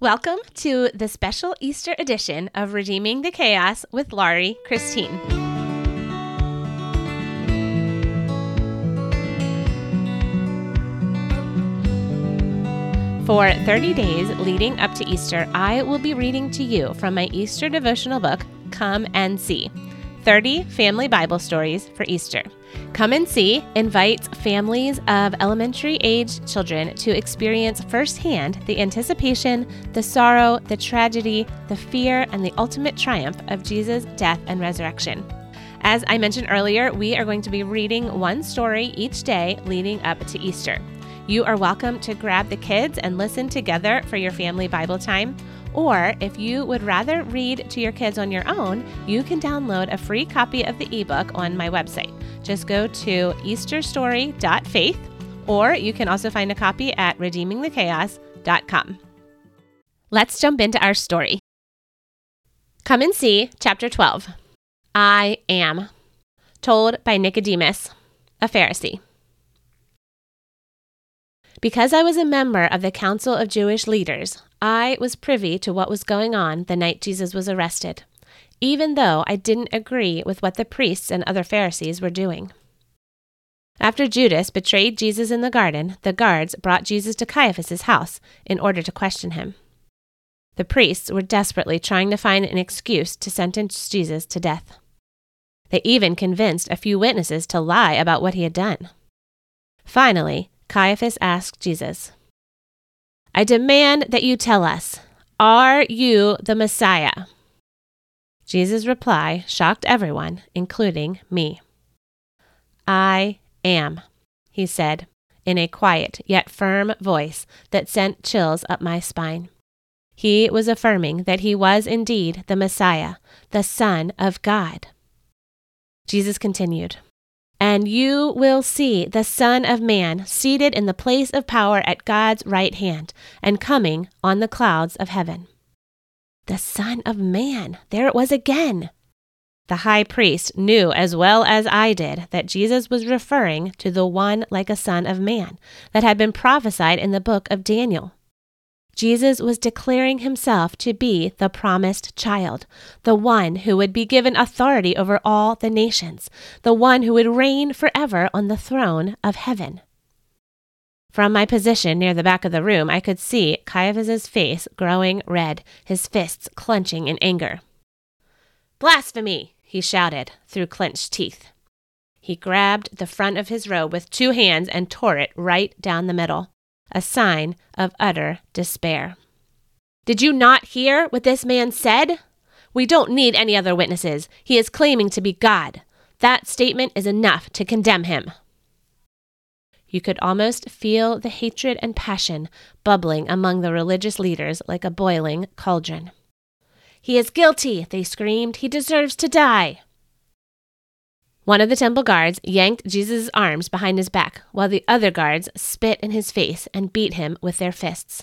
Welcome to the special Easter edition of Redeeming the Chaos with Laurie Christine. For 30 days leading up to Easter, I will be reading to you from my Easter devotional book, Come and See 30 Family Bible Stories for Easter. Come and See invites families of elementary age children to experience firsthand the anticipation, the sorrow, the tragedy, the fear, and the ultimate triumph of Jesus' death and resurrection. As I mentioned earlier, we are going to be reading one story each day leading up to Easter. You are welcome to grab the kids and listen together for your family Bible time. Or if you would rather read to your kids on your own, you can download a free copy of the ebook on my website. Just go to easterstory.faith, or you can also find a copy at redeemingthechaos.com. Let's jump into our story. Come and see chapter 12. I am, told by Nicodemus, a Pharisee. Because I was a member of the Council of Jewish Leaders, I was privy to what was going on the night Jesus was arrested, even though I didn't agree with what the priests and other Pharisees were doing. After Judas betrayed Jesus in the garden, the guards brought Jesus to Caiaphas's house in order to question him. The priests were desperately trying to find an excuse to sentence Jesus to death. They even convinced a few witnesses to lie about what he had done. Finally, Caiaphas asked Jesus, I demand that you tell us, are you the Messiah? Jesus' reply shocked everyone, including me. I am, he said, in a quiet yet firm voice that sent chills up my spine. He was affirming that he was indeed the Messiah, the Son of God. Jesus continued, and you will see the Son of Man seated in the place of power at God's right hand and coming on the clouds of heaven. The Son of Man, there it was again. The high priest knew as well as I did that Jesus was referring to the one like a Son of Man that had been prophesied in the book of Daniel. Jesus was declaring himself to be the promised child, the one who would be given authority over all the nations, the one who would reign forever on the throne of heaven. From my position near the back of the room, I could see Caiaphas's face growing red, his fists clenching in anger. Blasphemy! he shouted through clenched teeth. He grabbed the front of his robe with two hands and tore it right down the middle a sign of utter despair. Did you not hear what this man said? We don't need any other witnesses. He is claiming to be God. That statement is enough to condemn him. You could almost feel the hatred and passion bubbling among the religious leaders like a boiling cauldron. He is guilty, they screamed. He deserves to die. One of the temple guards yanked Jesus' arms behind his back, while the other guards spit in his face and beat him with their fists.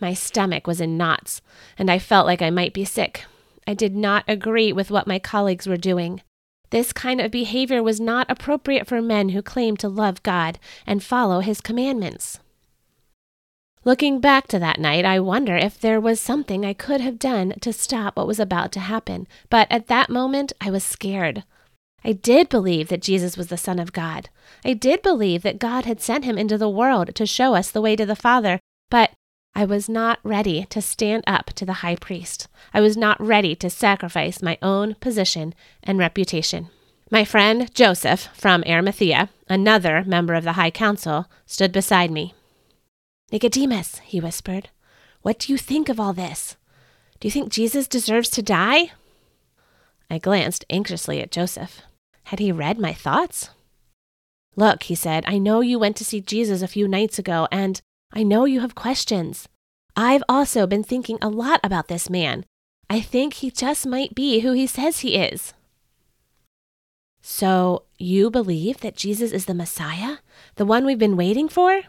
My stomach was in knots, and I felt like I might be sick. I did not agree with what my colleagues were doing. This kind of behavior was not appropriate for men who claim to love God and follow His commandments. Looking back to that night, I wonder if there was something I could have done to stop what was about to happen, but at that moment I was scared. I did believe that Jesus was the Son of God. I did believe that God had sent him into the world to show us the way to the Father, but I was not ready to stand up to the high priest. I was not ready to sacrifice my own position and reputation. My friend Joseph from Arimathea, another member of the High Council, stood beside me. Nicodemus, he whispered, what do you think of all this? Do you think Jesus deserves to die? I glanced anxiously at Joseph. Had he read my thoughts? Look, he said, I know you went to see Jesus a few nights ago, and I know you have questions. I've also been thinking a lot about this man. I think he just might be who he says he is. So, you believe that Jesus is the Messiah? The one we've been waiting for?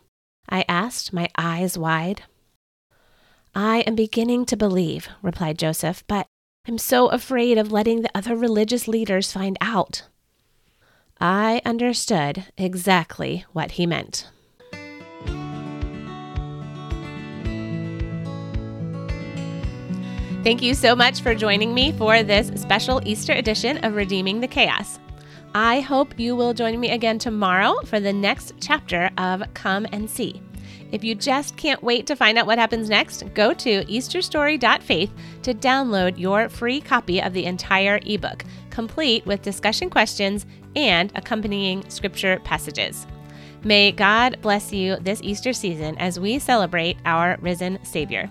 I asked, my eyes wide. I am beginning to believe, replied Joseph, but I'm so afraid of letting the other religious leaders find out. I understood exactly what he meant. Thank you so much for joining me for this special Easter edition of Redeeming the Chaos. I hope you will join me again tomorrow for the next chapter of Come and See. If you just can't wait to find out what happens next, go to easterstory.faith to download your free copy of the entire ebook, complete with discussion questions and accompanying scripture passages. May God bless you this Easter season as we celebrate our risen Savior.